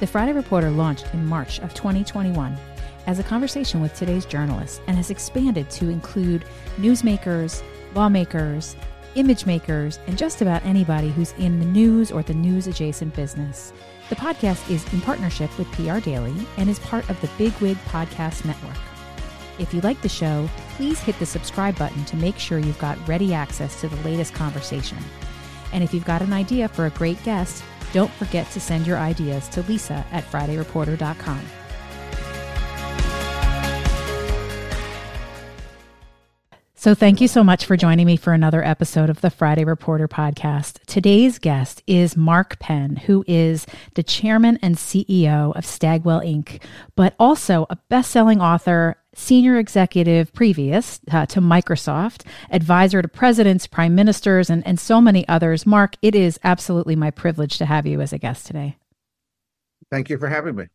The Friday Reporter launched in March of 2021 as a conversation with today's journalists and has expanded to include newsmakers, lawmakers, image makers, and just about anybody who's in the news or the news adjacent business. The podcast is in partnership with PR Daily and is part of the Big Wig Podcast Network. If you like the show, please hit the subscribe button to make sure you've got ready access to the latest conversation. And if you've got an idea for a great guest, don't forget to send your ideas to lisa at fridayreporter.com. So, thank you so much for joining me for another episode of the Friday Reporter podcast. Today's guest is Mark Penn, who is the chairman and CEO of Stagwell Inc., but also a best selling author, senior executive previous uh, to Microsoft, advisor to presidents, prime ministers, and, and so many others. Mark, it is absolutely my privilege to have you as a guest today. Thank you for having me.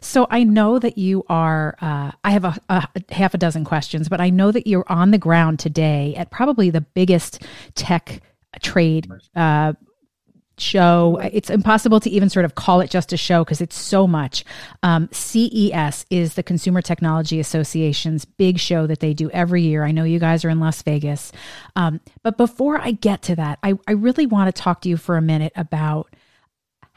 So I know that you are. Uh, I have a, a, half a dozen questions, but I know that you're on the ground today at probably the biggest tech trade uh, show. It's impossible to even sort of call it just a show because it's so much. Um, CES is the Consumer Technology Association's big show that they do every year. I know you guys are in Las Vegas. Um, but before I get to that, I, I really want to talk to you for a minute about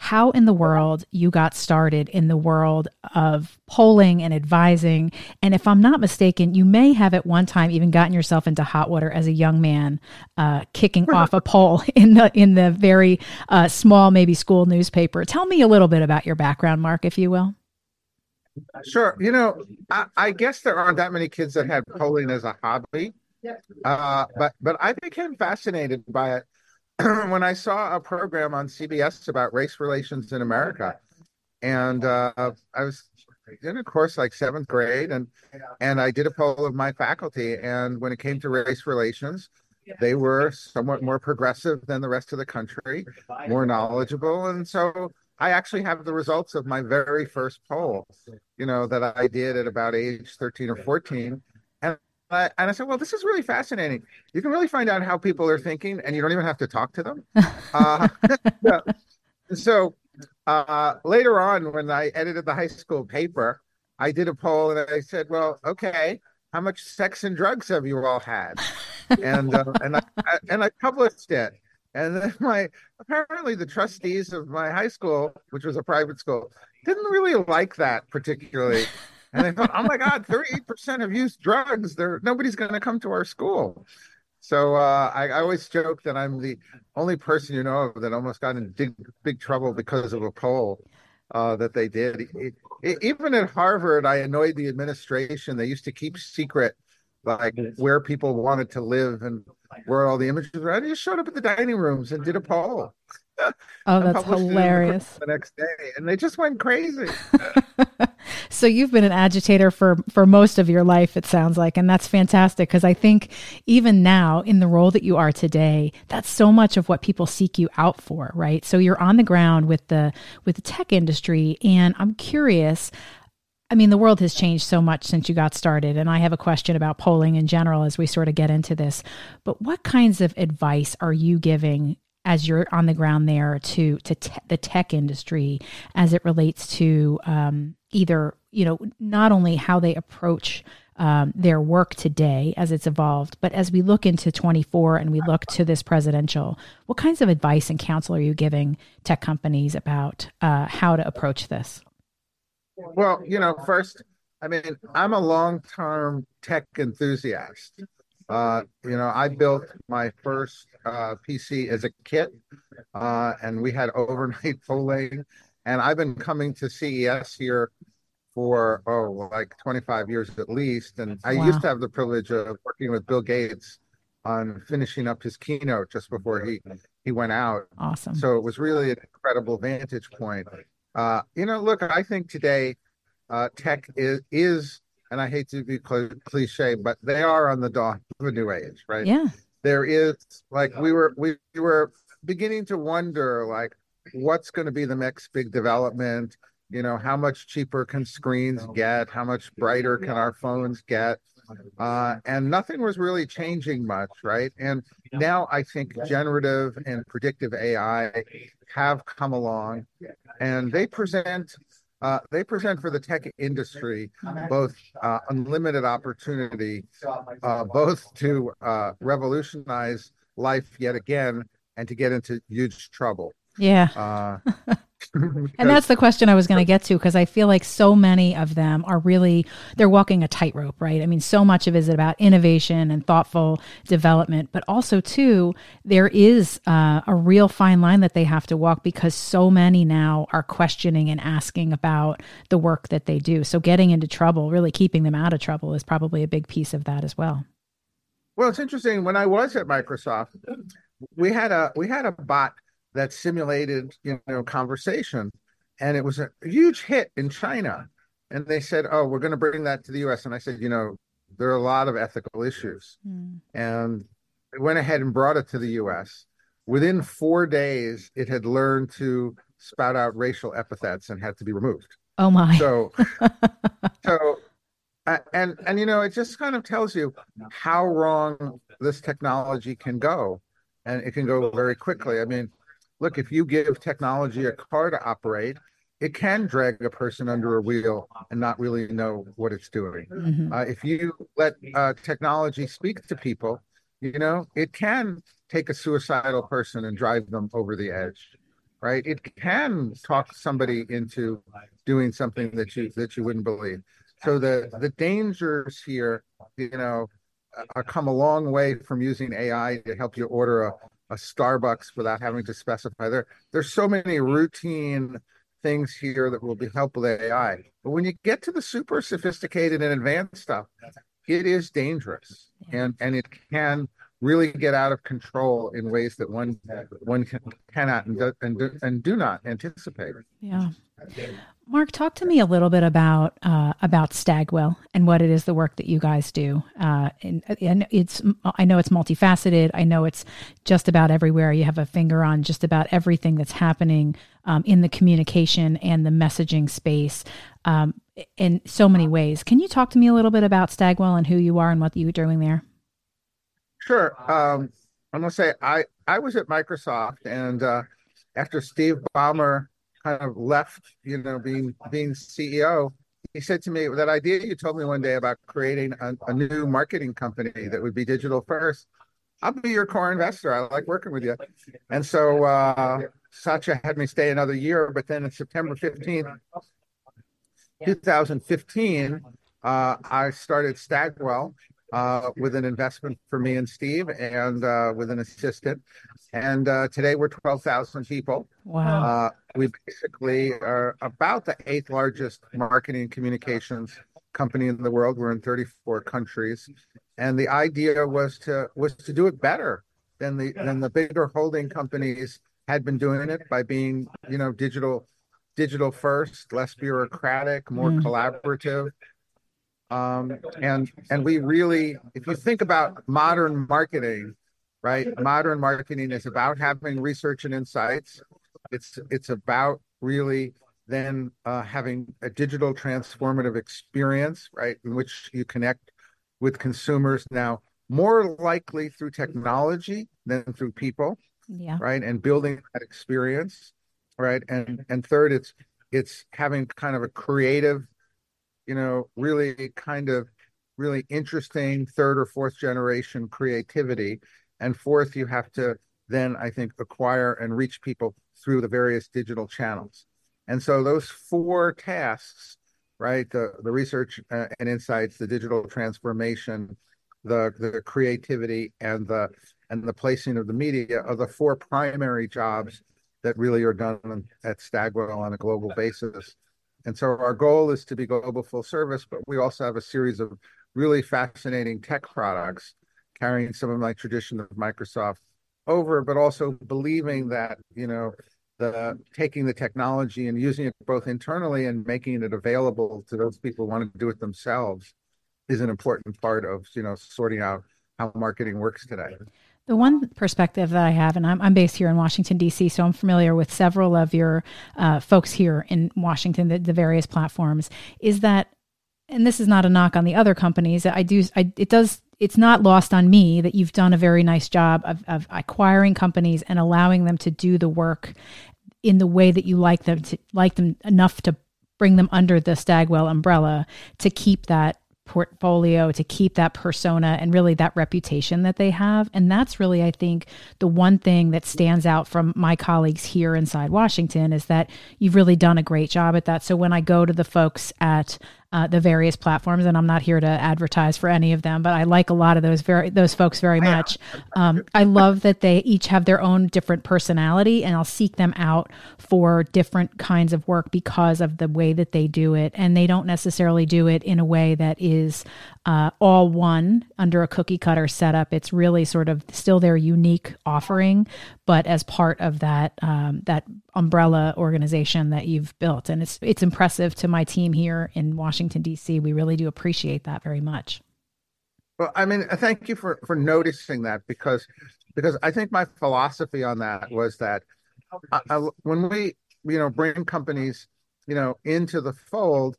how in the world you got started in the world of polling and advising. And if I'm not mistaken, you may have at one time even gotten yourself into hot water as a young man, uh, kicking off a poll in the in the very uh, small, maybe school newspaper. Tell me a little bit about your background, Mark, if you will. Sure. You know, I, I guess there aren't that many kids that had polling as a hobby, uh, but but I became fascinated by it when I saw a program on CBS about race relations in America, and uh, I was in a course like seventh grade, and and I did a poll of my faculty, and when it came to race relations, they were somewhat more progressive than the rest of the country, more knowledgeable, and so I actually have the results of my very first poll, you know, that I did at about age 13 or 14. And I said, well, this is really fascinating. You can really find out how people are thinking, and you don't even have to talk to them. uh, so uh, later on, when I edited the high school paper, I did a poll and I said, well, okay, how much sex and drugs have you all had? and uh, and I, I, and I published it. And then my apparently the trustees of my high school, which was a private school, didn't really like that particularly and they thought, oh my God, 38% have used drugs. There, nobody's going to come to our school. So uh, I, I, always joke that I'm the only person you know of that almost got in big, big trouble because of a poll uh, that they did. It, it, even at Harvard, I annoyed the administration. They used to keep secret like where people wanted to live and where all the images were. I just showed up at the dining rooms and did a poll. Oh, that's hilarious. The next day, and they just went crazy. so you've been an agitator for for most of your life, it sounds like, and that's fantastic because I think even now in the role that you are today, that's so much of what people seek you out for, right? So you're on the ground with the with the tech industry, and I'm curious. I mean, the world has changed so much since you got started. And I have a question about polling in general as we sort of get into this. But what kinds of advice are you giving as you're on the ground there to to te- the tech industry as it relates to um, either you know not only how they approach um, their work today as it's evolved, but as we look into 24 and we look to this presidential, what kinds of advice and counsel are you giving tech companies about uh, how to approach this? Well, you know, first, I mean, I'm a long term tech enthusiast. Uh, you know, I built my first uh, PC as a kit, uh, and we had overnight polling. And I've been coming to CES here for oh, like 25 years at least. And I wow. used to have the privilege of working with Bill Gates on finishing up his keynote just before he he went out. Awesome. So it was really an incredible vantage point. Uh, you know, look, I think today uh, tech is is and I hate to be cliche, but they are on the dawn of a new age, right? Yeah. There is like we were we were beginning to wonder like what's going to be the next big development. You know, how much cheaper can screens get? How much brighter can our phones get? Uh, and nothing was really changing much, right? And now I think generative and predictive AI have come along, and they present uh, they present for the tech industry both uh, unlimited opportunity, uh, both to uh, revolutionize life yet again and to get into huge trouble. Yeah. And that's the question I was going to get to because I feel like so many of them are really they're walking a tightrope, right? I mean, so much of it is about innovation and thoughtful development, but also too there is uh, a real fine line that they have to walk because so many now are questioning and asking about the work that they do. So getting into trouble, really keeping them out of trouble, is probably a big piece of that as well. Well, it's interesting. When I was at Microsoft, we had a we had a bot that simulated, you know, conversation. And it was a huge hit in China. And they said, oh, we're going to bring that to the US. And I said, you know, there are a lot of ethical issues. Mm. And they went ahead and brought it to the US. Within four days, it had learned to spout out racial epithets and had to be removed. Oh my. So, so, and, and, you know, it just kind of tells you how wrong this technology can go. And it can go very quickly. I mean, look, if you give technology a car to operate, it can drag a person under a wheel and not really know what it's doing. Mm-hmm. Uh, if you let uh, technology speak to people, you know, it can take a suicidal person and drive them over the edge, right? It can talk somebody into doing something that you that you wouldn't believe. So the the dangers here, you know, uh, come a long way from using AI to help you order a a Starbucks without having to specify. There, there's so many routine things here that will be helpful with AI. But when you get to the super sophisticated and advanced stuff, it is dangerous, and and it can really get out of control in ways that one one can, cannot and do, and do, and do not anticipate. Yeah. Mark, talk to me a little bit about uh, about Stagwell and what it is the work that you guys do. Uh, and, and, it's I know it's multifaceted. I know it's just about everywhere. You have a finger on just about everything that's happening um, in the communication and the messaging space um, in so many ways. Can you talk to me a little bit about Stagwell and who you are and what you're doing there? Sure. Um, I'm gonna say I I was at Microsoft and uh, after Steve Ballmer kind of left, you know, being being CEO, he said to me that idea you told me one day about creating a, a new marketing company that would be digital first. I'll be your core investor. I like working with you. And so uh, had me stay another year, but then in September 15th, 2015, uh, I started Stagwell, uh, with an investment for me and Steve and uh, with an assistant. And uh, today we're 12,000 people. Wow. Uh, we basically are about the eighth largest marketing communications company in the world. We're in 34 countries. And the idea was to was to do it better than the than the bigger holding companies had been doing it by being, you know, digital digital first, less bureaucratic, more mm. collaborative, and and we really, if you think about modern marketing, right? Modern marketing is about having research and insights. It's it's about really then uh, having a digital transformative experience, right, in which you connect with consumers now more likely through technology than through people, yeah. right, and building that experience, right, and and third, it's it's having kind of a creative you know, really kind of really interesting third or fourth generation creativity. And fourth, you have to then, I think, acquire and reach people through the various digital channels. And so those four tasks, right, the, the research uh, and insights, the digital transformation, the, the creativity, and the and the placing of the media are the four primary jobs that really are done at Stagwell on a global basis. And so our goal is to be global full service, but we also have a series of really fascinating tech products carrying some of my tradition of Microsoft over, but also believing that, you know, the taking the technology and using it both internally and making it available to those people who want to do it themselves is an important part of, you know, sorting out how marketing works today. The one perspective that I have, and I'm, I'm based here in Washington, D.C., so I'm familiar with several of your uh, folks here in Washington, the, the various platforms, is that, and this is not a knock on the other companies, I do, I, it does it's not lost on me that you've done a very nice job of, of acquiring companies and allowing them to do the work in the way that you like them to like them enough to bring them under the Stagwell umbrella to keep that portfolio to keep that persona and really that reputation that they have. And that's really, I think, the one thing that stands out from my colleagues here inside Washington is that you've really done a great job at that. So when I go to the folks at uh, the various platforms, and I'm not here to advertise for any of them, but I like a lot of those very those folks very much. Um, I love that they each have their own different personality, and I'll seek them out for different kinds of work because of the way that they do it, and they don't necessarily do it in a way that is uh, all one under a cookie cutter setup. It's really sort of still their unique offering, but as part of that um, that umbrella organization that you've built, and it's it's impressive to my team here in Washington D.C. We really do appreciate that very much. Well, I mean, thank you for for noticing that because because I think my philosophy on that was that I, I, when we you know bring companies you know into the fold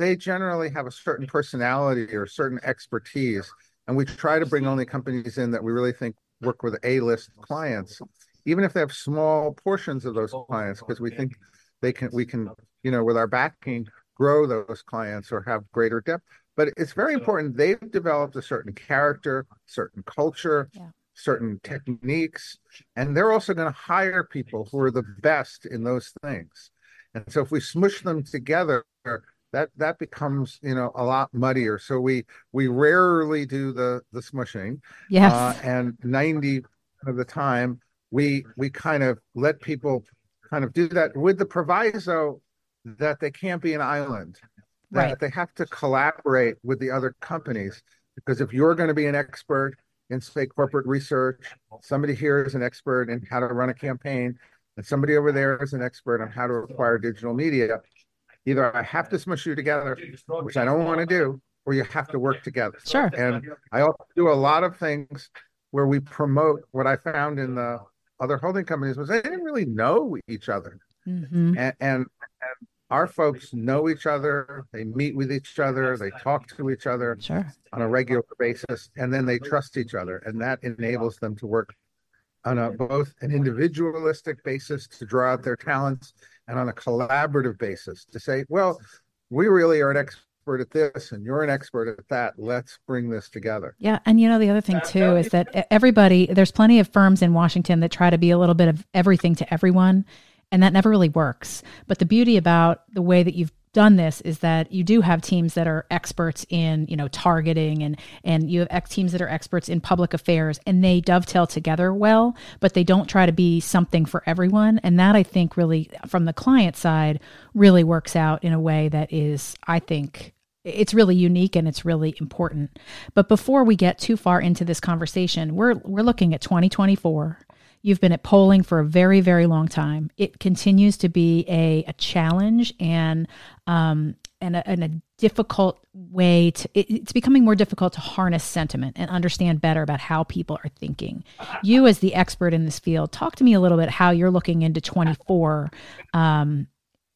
they generally have a certain personality or certain expertise. And we try to bring only companies in that we really think work with A-list clients, even if they have small portions of those clients, because we think they can we can, you know, with our backing, grow those clients or have greater depth. But it's very important. They've developed a certain character, certain culture, yeah. certain techniques, and they're also going to hire people who are the best in those things. And so if we smush them together, that that becomes you know a lot muddier. So we we rarely do the the smushing yes. uh, and 90 of the time we we kind of let people kind of do that with the proviso that they can't be an island that right. they have to collaborate with the other companies. Because if you're going to be an expert in say corporate research somebody here is an expert in how to run a campaign and somebody over there is an expert on how to acquire digital media Either I have to smush you together, which I don't want to do, or you have to work together. Sure. And I also do a lot of things where we promote what I found in the other holding companies was they didn't really know each other. Mm-hmm. And, and, and our folks know each other, they meet with each other, they talk to each other sure. on a regular basis, and then they trust each other. And that enables them to work on a both an individualistic basis to draw out their talents and on a collaborative basis to say, well, we really are an expert at this and you're an expert at that. Let's bring this together. Yeah. And you know, the other thing too is that everybody, there's plenty of firms in Washington that try to be a little bit of everything to everyone. And that never really works. But the beauty about the way that you've done this is that you do have teams that are experts in you know targeting and and you have ex- teams that are experts in public affairs and they dovetail together well but they don't try to be something for everyone and that i think really from the client side really works out in a way that is i think it's really unique and it's really important. But before we get too far into this conversation, we're we're looking at 2024 You've been at polling for a very, very long time. It continues to be a, a challenge and um, and a, and a difficult way to. It, it's becoming more difficult to harness sentiment and understand better about how people are thinking. You, as the expert in this field, talk to me a little bit how you're looking into 24. Um,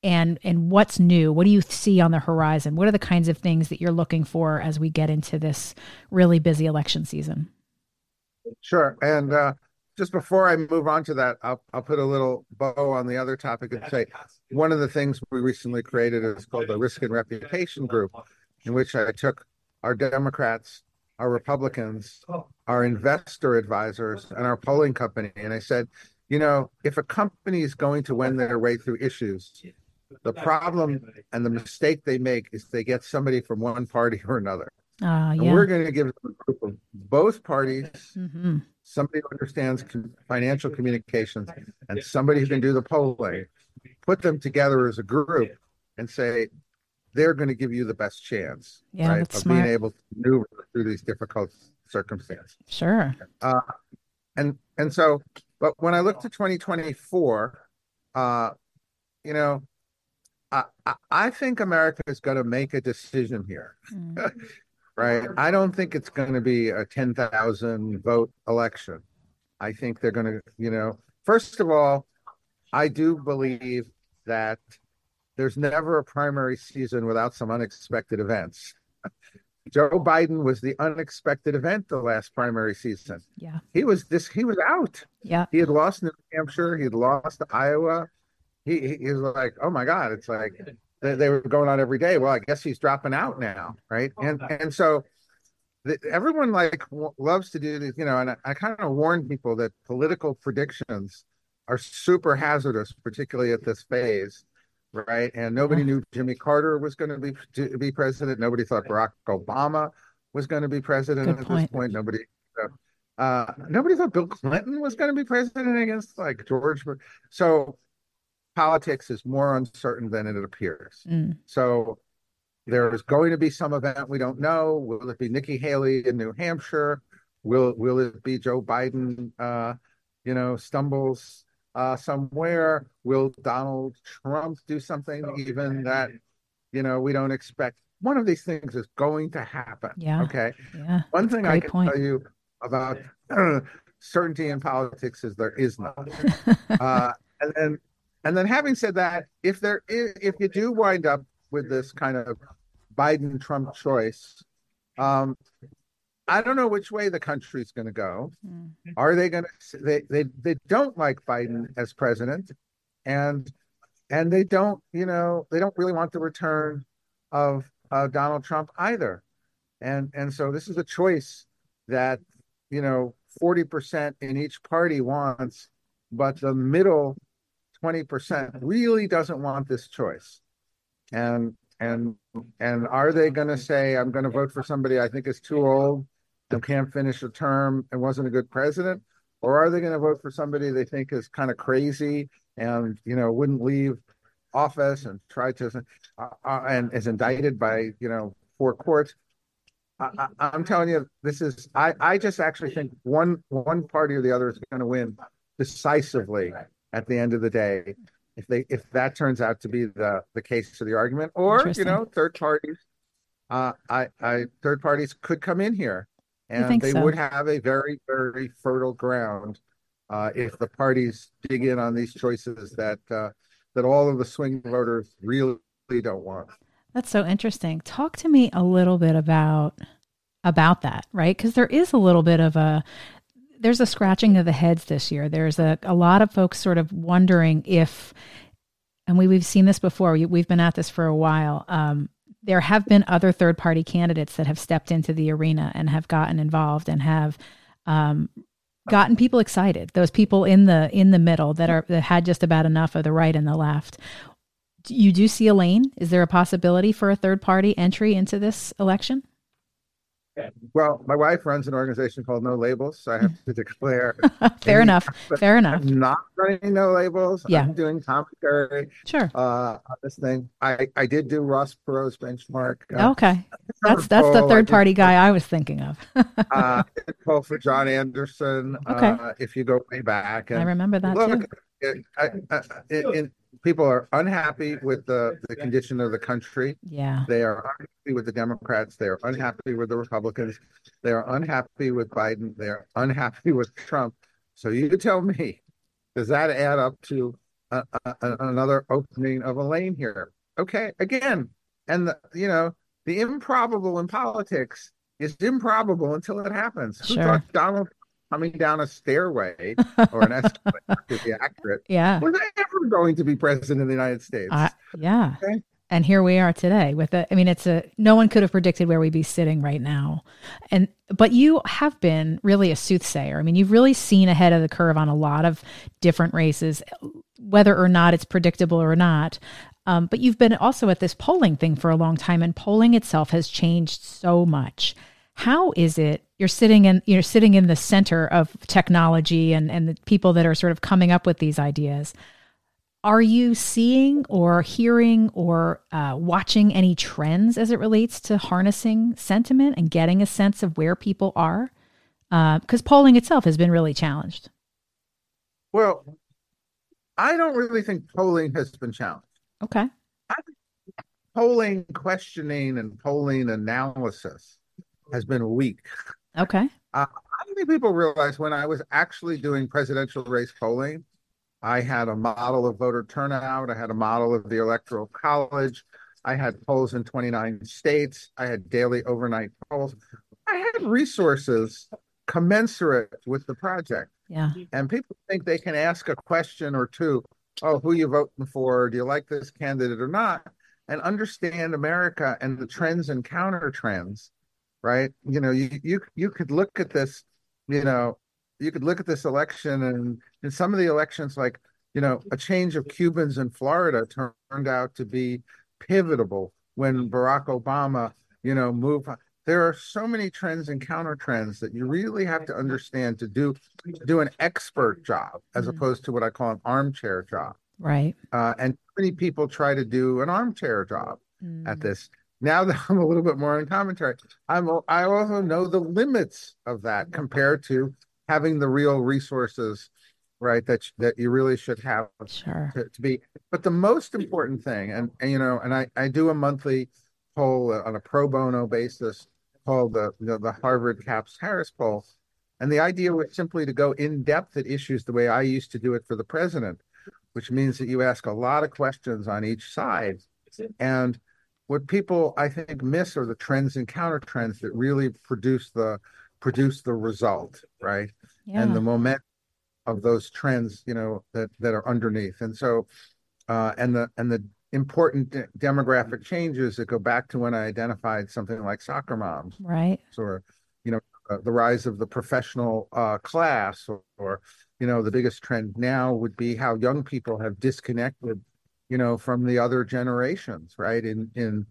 and and what's new what do you see on the horizon what are the kinds of things that you're looking for as we get into this really busy election season sure and uh, just before I move on to that, I'll, I'll put a little bow on the other topic and say one of the things we recently created is called the Risk and Reputation Group, in which I took our Democrats, our Republicans, our investor advisors, and our polling company, and I said, you know, if a company is going to win their way through issues, the problem and the mistake they make is they get somebody from one party or another. Uh, yeah. we're going to give them a group of both parties mm-hmm somebody who understands financial communications and somebody who can do the polling, put them together as a group and say, they're going to give you the best chance yeah, right, of smart. being able to maneuver through these difficult circumstances. Sure. Uh, and and so, but when I look to 2024, uh, you know, I, I think America is going to make a decision here. Mm. right? I don't think it's going to be a 10,000 vote election. I think they're going to, you know, first of all, I do believe that there's never a primary season without some unexpected events. Joe Biden was the unexpected event the last primary season. Yeah. He was this he was out. Yeah. He had lost New Hampshire, he had lost Iowa. He he was like, "Oh my god, it's like they, they were going on every day. Well, I guess he's dropping out now, right? And and so the, everyone like loves to do this, you know. And I, I kind of warn people that political predictions are super hazardous, particularly at this phase, right? And nobody knew Jimmy Carter was going to be to be president. Nobody thought Barack Obama was going to be president Good at point. this point. Nobody. Uh, nobody thought Bill Clinton was going to be president against like George. So politics is more uncertain than it appears. Mm. So there is going to be some event we don't know. Will it be Nikki Haley in New Hampshire? Will will it be Joe Biden? Uh, you know, stumbles uh, somewhere. Will Donald Trump do something even that you know we don't expect? One of these things is going to happen. Yeah. Okay. Yeah. One thing I can point. tell you about certainty in politics is there is none. uh, and then, and then, having said that, if there is, if you do wind up with this kind of Biden Trump choice, um, I don't know which way the country's going to go. Mm. Are they going to? They they they don't like Biden as president, and and they don't, you know, they don't really want the return of uh, Donald Trump either, and and so this is a choice that you know forty percent in each party wants, but the middle twenty percent really doesn't want this choice, and and and are they going to say I'm going to vote for somebody I think is too old and can't finish a term and wasn't a good president, or are they going to vote for somebody they think is kind of crazy and you know wouldn't leave office and try to uh, uh, and is indicted by you know four courts? I, I'm telling you, this is I I just actually think one one party or the other is going to win decisively at the end of the day if they if that turns out to be the the case for the argument or you know third parties uh i i third parties could come in here and they so? would have a very very fertile ground uh if the parties dig in on these choices that uh that all of the swing voters really don't want That's so interesting. Talk to me a little bit about about that, right? Because there is a little bit of a there's a scratching of the heads this year. There's a, a lot of folks sort of wondering if, and we, we've seen this before. We, we've been at this for a while. Um, there have been other third party candidates that have stepped into the arena and have gotten involved and have um, gotten people excited. Those people in the in the middle that are that had just about enough of the right and the left. You do see a lane. Is there a possibility for a third party entry into this election? Well my wife runs an organization called no labels so i have to declare Fair enough. Fair enough. i'm not running no labels Yeah. i'm doing commentary Sure. uh on this thing i i did do ross perot's benchmark uh, Okay. That's that's the poll. I third party guy I was thinking of. uh, poll for John Anderson. Okay. Uh, if you go way back, I remember that look, too. I, I, people are unhappy with the the condition of the country. Yeah. They are unhappy with the Democrats. They are unhappy with the Republicans. They are unhappy with Biden. They are unhappy with Trump. So you tell me, does that add up to a, a, another opening of a lane here? Okay, again, and the, you know the improbable in politics is improbable until it happens. Who thought Donald coming down a stairway or an escalator to be accurate Yeah. was ever going to be president of the United States? I, yeah. Okay. And here we are today with a I mean it's a no one could have predicted where we'd be sitting right now. And but you have been really a soothsayer. I mean, you've really seen ahead of the curve on a lot of different races whether or not it's predictable or not. Um, but you've been also at this polling thing for a long time, and polling itself has changed so much. How is it you're sitting in you're sitting in the center of technology and and the people that are sort of coming up with these ideas? Are you seeing or hearing or uh, watching any trends as it relates to harnessing sentiment and getting a sense of where people are? Because polling itself has been really challenged. Well, I don't really think polling has been challenged. Okay. Polling questioning and polling analysis has been weak. Okay. I don't think people realize when I was actually doing presidential race polling, I had a model of voter turnout. I had a model of the electoral college. I had polls in 29 states. I had daily overnight polls. I had resources commensurate with the project. Yeah. And people think they can ask a question or two. Oh, who you voting for? Do you like this candidate or not? and understand America and the trends and counter trends, right? You know, you you you could look at this, you know, you could look at this election and in some of the elections, like you know, a change of Cubans in Florida turned out to be pivotal when Barack Obama, you know, moved. There are so many trends and counter trends that you really have to understand to do to do an expert job as mm-hmm. opposed to what I call an armchair job. Right. Uh, and many people try to do an armchair job mm. at this. Now that I'm a little bit more in commentary, I'm I also know the limits of that compared to having the real resources right that that you really should have sure. to, to, be. But the most important thing and, and you know and i i do a monthly poll uh, on a pro bono basis called the the, the harvard Caps harris poll. And the idea was simply to go in depth at issues the way i used to do it for the president which means that you ask a lot of questions on each side. And what people i think miss are the trends and counter trends that really produce the produce the result right yeah. and the moment of those trends, you know, that that are underneath. And so, uh, and the and the important de- demographic changes that go back to when I identified something like soccer moms, right? Or, you know, uh, the rise of the professional uh, class, or, or, you know, the biggest trend now would be how young people have disconnected, you know, from the other generations, right? In in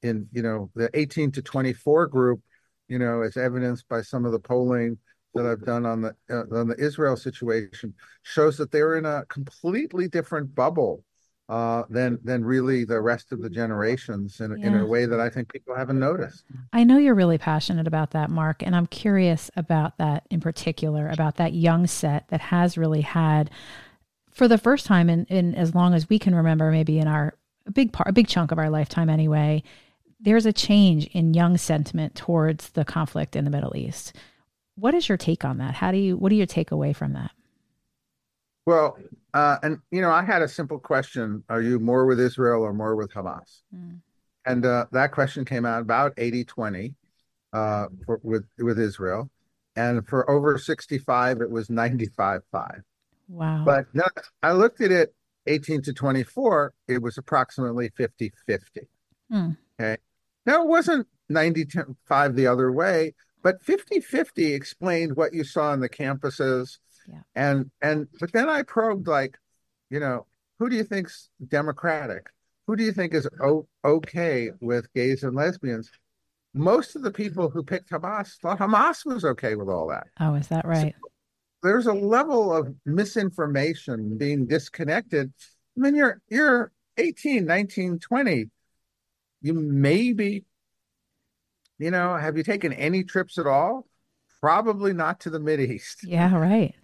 in you know the 18 to 24 group, you know, as evidenced by some of the polling that I've done on the uh, on the Israel situation shows that they're in a completely different bubble uh, than than really the rest of the generations in, yeah. in a way that I think people haven't noticed. I know you're really passionate about that, Mark, and I'm curious about that in particular, about that young set that has really had, for the first time in, in as long as we can remember, maybe in our a big part, a big chunk of our lifetime anyway, there's a change in young sentiment towards the conflict in the Middle East. What is your take on that? How do you what do you take away from that? Well, uh, and you know, I had a simple question: Are you more with Israel or more with Hamas? Mm. And uh, that question came out about 80-20 uh, for, with with Israel, and for over sixty-five, it was ninety-five-five. Wow! But no, I looked at it 18 to 24, it was approximately 50 50. Mm. Okay. Now, it wasn't 95 the other way, but 50-50 explained what you saw on the campuses. Yeah. And and but then I probed like, you know, who do you think's democratic? Who do you think is o- okay with gays and lesbians? Most of the people who picked Hamas thought Hamas was okay with all that. Oh, is that right? So there's a level of misinformation being disconnected. I mean, you're you're 18, 19, 20. You maybe you know, have you taken any trips at all? Probably not to the Mid East. Yeah, right.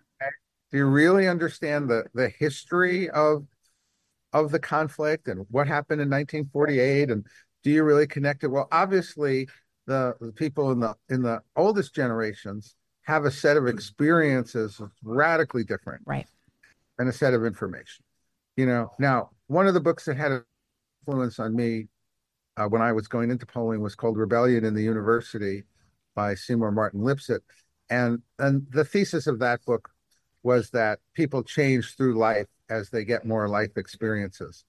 Do you really understand the the history of of the conflict and what happened in 1948? And do you really connect it? Well, obviously, the, the people in the in the oldest generations have a set of experiences radically different, right? And a set of information. You know, now one of the books that had an influence on me uh, when I was going into polling was called Rebellion in the University by Seymour Martin Lipset. And, and the thesis of that book was that people change through life as they get more life experiences.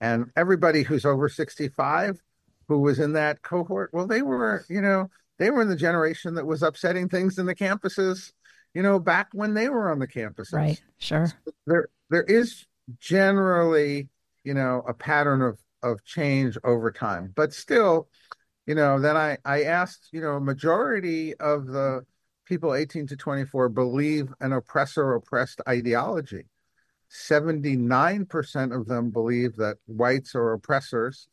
And everybody who's over 65 who was in that cohort, well, they were, you know, they were in the generation that was upsetting things in the campuses, you know, back when they were on the campuses. Right. Sure. So there, there is generally, you know, a pattern of of change over time. But still, you know, then I, I asked, you know, a majority of the people 18 to 24 believe an oppressor oppressed ideology. 79% of them believe that whites are oppressors,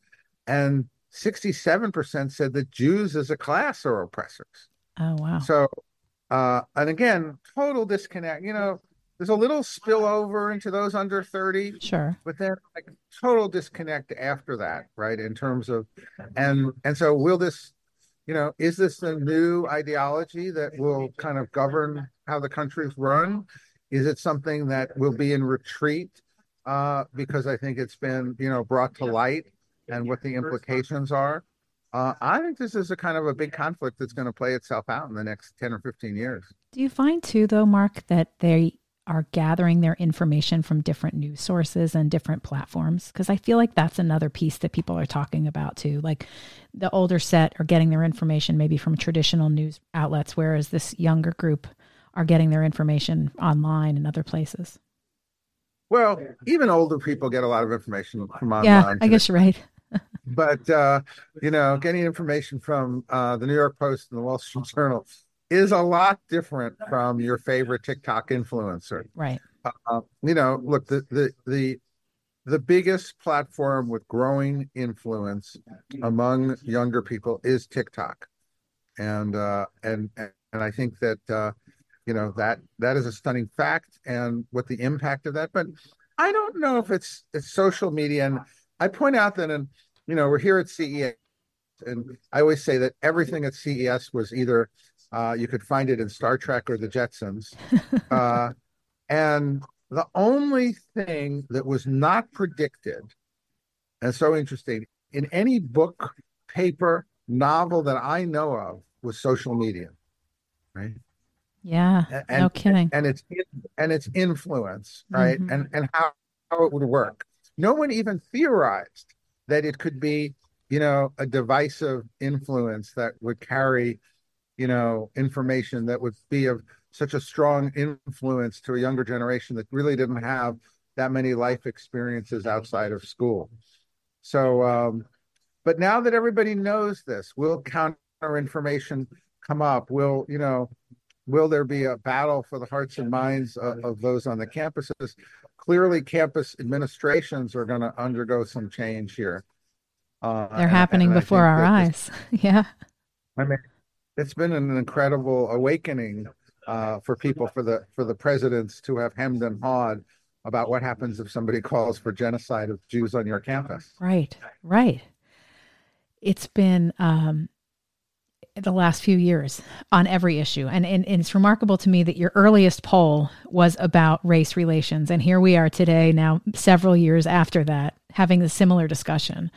and 67% said that Jews as a class are oppressors. Oh, wow. So, uh, and again, total disconnect. You know, there's a little spillover into those under 30 sure but then like total disconnect after that right in terms of and and so will this you know is this a new ideology that will kind of govern how the country's run is it something that will be in retreat uh, because i think it's been you know brought to light and what the implications are uh, I think this is a kind of a big conflict that's going to play itself out in the next 10 or 15 years. Do you find too, though, Mark, that they are gathering their information from different news sources and different platforms because I feel like that's another piece that people are talking about too. Like the older set are getting their information maybe from traditional news outlets, whereas this younger group are getting their information online and other places. Well, even older people get a lot of information from online. Yeah, I guess you're right. But uh, you know, getting information from uh, the New York Post and the Wall Street Journal is a lot different from your favorite TikTok influencer. Right. Uh, you know, look, the the the the biggest platform with growing influence among younger people is TikTok, and uh, and and I think that uh, you know that that is a stunning fact, and what the impact of that. But I don't know if it's it's social media, and I point out that in you know we're here at CES, and I always say that everything at CES was either uh, you could find it in Star Trek or the Jetsons. Uh, and the only thing that was not predicted, and so interesting, in any book, paper, novel that I know of was social media, right? Yeah, and, no kidding. And its and its influence, right? Mm-hmm. And and how, how it would work. No one even theorized that it could be, you know, a divisive influence that would carry you know, information that would be of such a strong influence to a younger generation that really didn't have that many life experiences outside of school. So, um, but now that everybody knows this, will counter information come up? Will, you know, will there be a battle for the hearts and minds of, of those on the campuses? Clearly, campus administrations are going to undergo some change here. Uh, They're happening and before our eyes. yeah. I mean, it's been an incredible awakening uh, for people, for the for the presidents to have hemmed and hawed about what happens if somebody calls for genocide of Jews on your campus. Right, right. It's been um, the last few years on every issue. And, and, and, it's remarkable to me that your earliest poll was about race relations. And here we are today, now several years after that, having a similar discussion.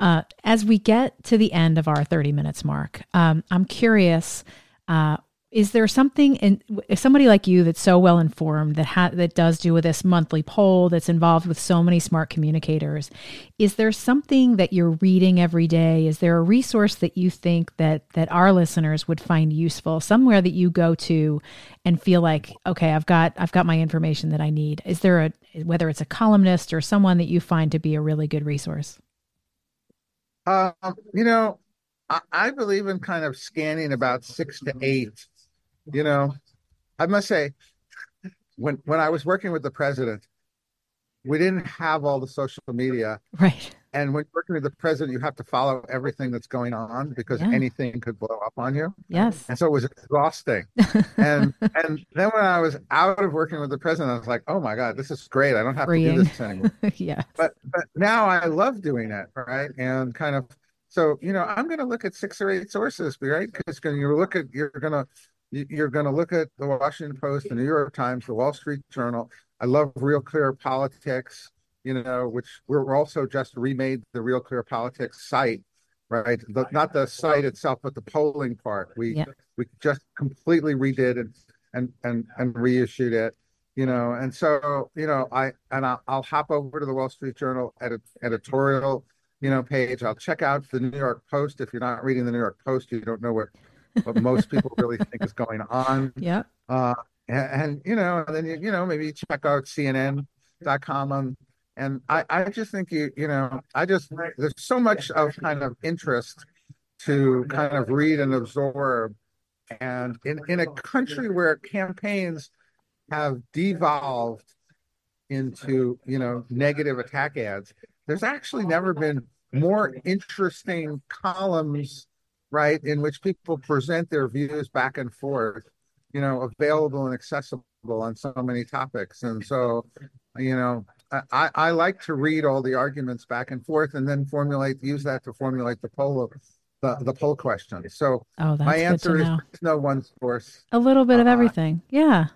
Uh, as we get to the end of our 30 minutes mark, um, I'm curious. Uh, is there something in somebody like you that's so well informed that ha- that does do with this monthly poll that's involved with so many smart communicators is there something that you're reading every day? Is there a resource that you think that that our listeners would find useful somewhere that you go to and feel like okay I've got I've got my information that I need? Is there a whether it's a columnist or someone that you find to be a really good resource? Um, you know I, I believe in kind of scanning about six to eight you know, I must say, when when I was working with the president, we didn't have all the social media. Right. And when working with the president, you have to follow everything that's going on because yeah. anything could blow up on you. Yes. And so it was exhausting. and and then when I was out of working with the president, I was like, oh my God, this is great. I don't have Freeing. to do this anymore. yeah. But but now I love doing it, right? And kind of so you know, I'm going to look at six or eight sources, right? Because when you look at, you're going to you're going to look at the Washington Post, the New York Times, the Wall Street Journal. I love Real Clear Politics, you know, which we're also just remade the Real Clear Politics site, right? The, not the site itself, but the polling part. We yeah. we just completely redid and and and and reissued it, you know. And so, you know, I and I'll, I'll hop over to the Wall Street Journal edit, editorial, you know, page. I'll check out the New York Post. If you're not reading the New York Post, you don't know what what most people really think is going on. Yeah. Uh, and, and, you know, and then you, you know maybe check out CNN.com on, and I I just think you you know I just there's so much of kind of interest to kind of read and absorb, and in in a country where campaigns have devolved into you know negative attack ads, there's actually never been more interesting columns right, in which people present their views back and forth, you know, available and accessible on so many topics. And so, you know, I, I like to read all the arguments back and forth and then formulate, use that to formulate the poll of the, the poll question. So oh, my answer is no one source. A little bit of uh, everything. Yeah.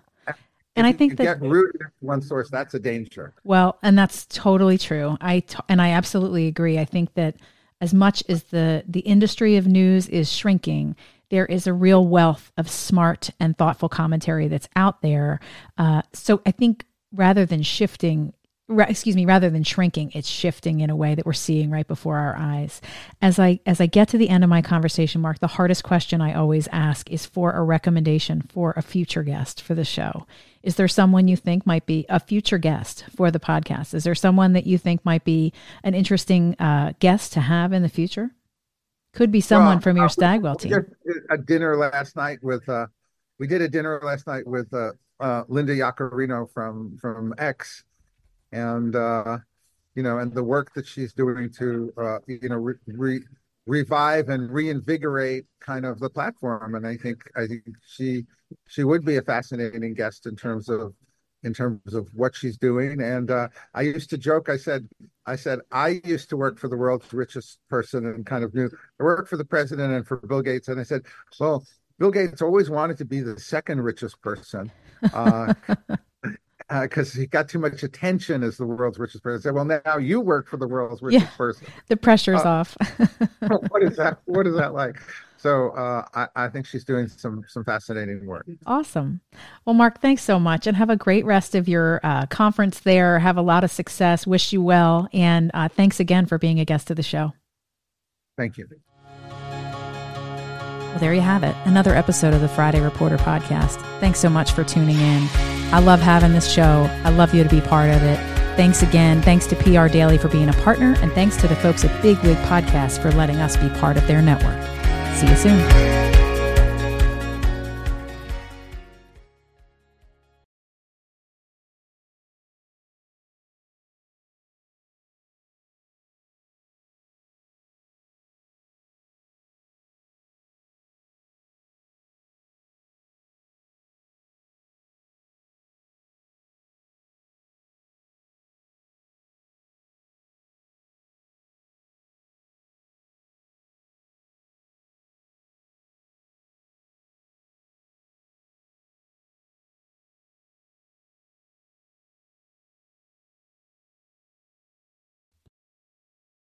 And I think that get rooted one source, that's a danger. Well, and that's totally true. I t- and I absolutely agree. I think that as much as the the industry of news is shrinking there is a real wealth of smart and thoughtful commentary that's out there. Uh, so I think rather than shifting excuse me rather than shrinking it's shifting in a way that we're seeing right before our eyes. As i as i get to the end of my conversation mark the hardest question i always ask is for a recommendation for a future guest for the show. Is there someone you think might be a future guest for the podcast? Is there someone that you think might be an interesting uh, guest to have in the future? Could be someone well, from your uh, stagwell team. a dinner last night with uh we did a dinner last night with uh, uh linda yaccarino from from x and uh, you know, and the work that she's doing to uh, you know re- re- revive and reinvigorate kind of the platform. And I think I think she she would be a fascinating guest in terms of in terms of what she's doing. And uh, I used to joke. I said I said I used to work for the world's richest person and kind of knew I worked for the president and for Bill Gates. And I said, well. Bill Gates always wanted to be the second richest person. Uh, because uh, he got too much attention as the world's richest person. I said, well, now you work for the world's richest yeah, person. The pressure's uh, off. what is that? What is that like? So uh, I, I, think she's doing some some fascinating work. Awesome. Well, Mark, thanks so much, and have a great rest of your uh, conference there. Have a lot of success. Wish you well, and uh, thanks again for being a guest of the show. Thank you. Well, there you have it. Another episode of the Friday Reporter podcast. Thanks so much for tuning in. I love having this show. I love you to be part of it. Thanks again. Thanks to PR Daily for being a partner, and thanks to the folks at Big Wig Podcast for letting us be part of their network. See you soon.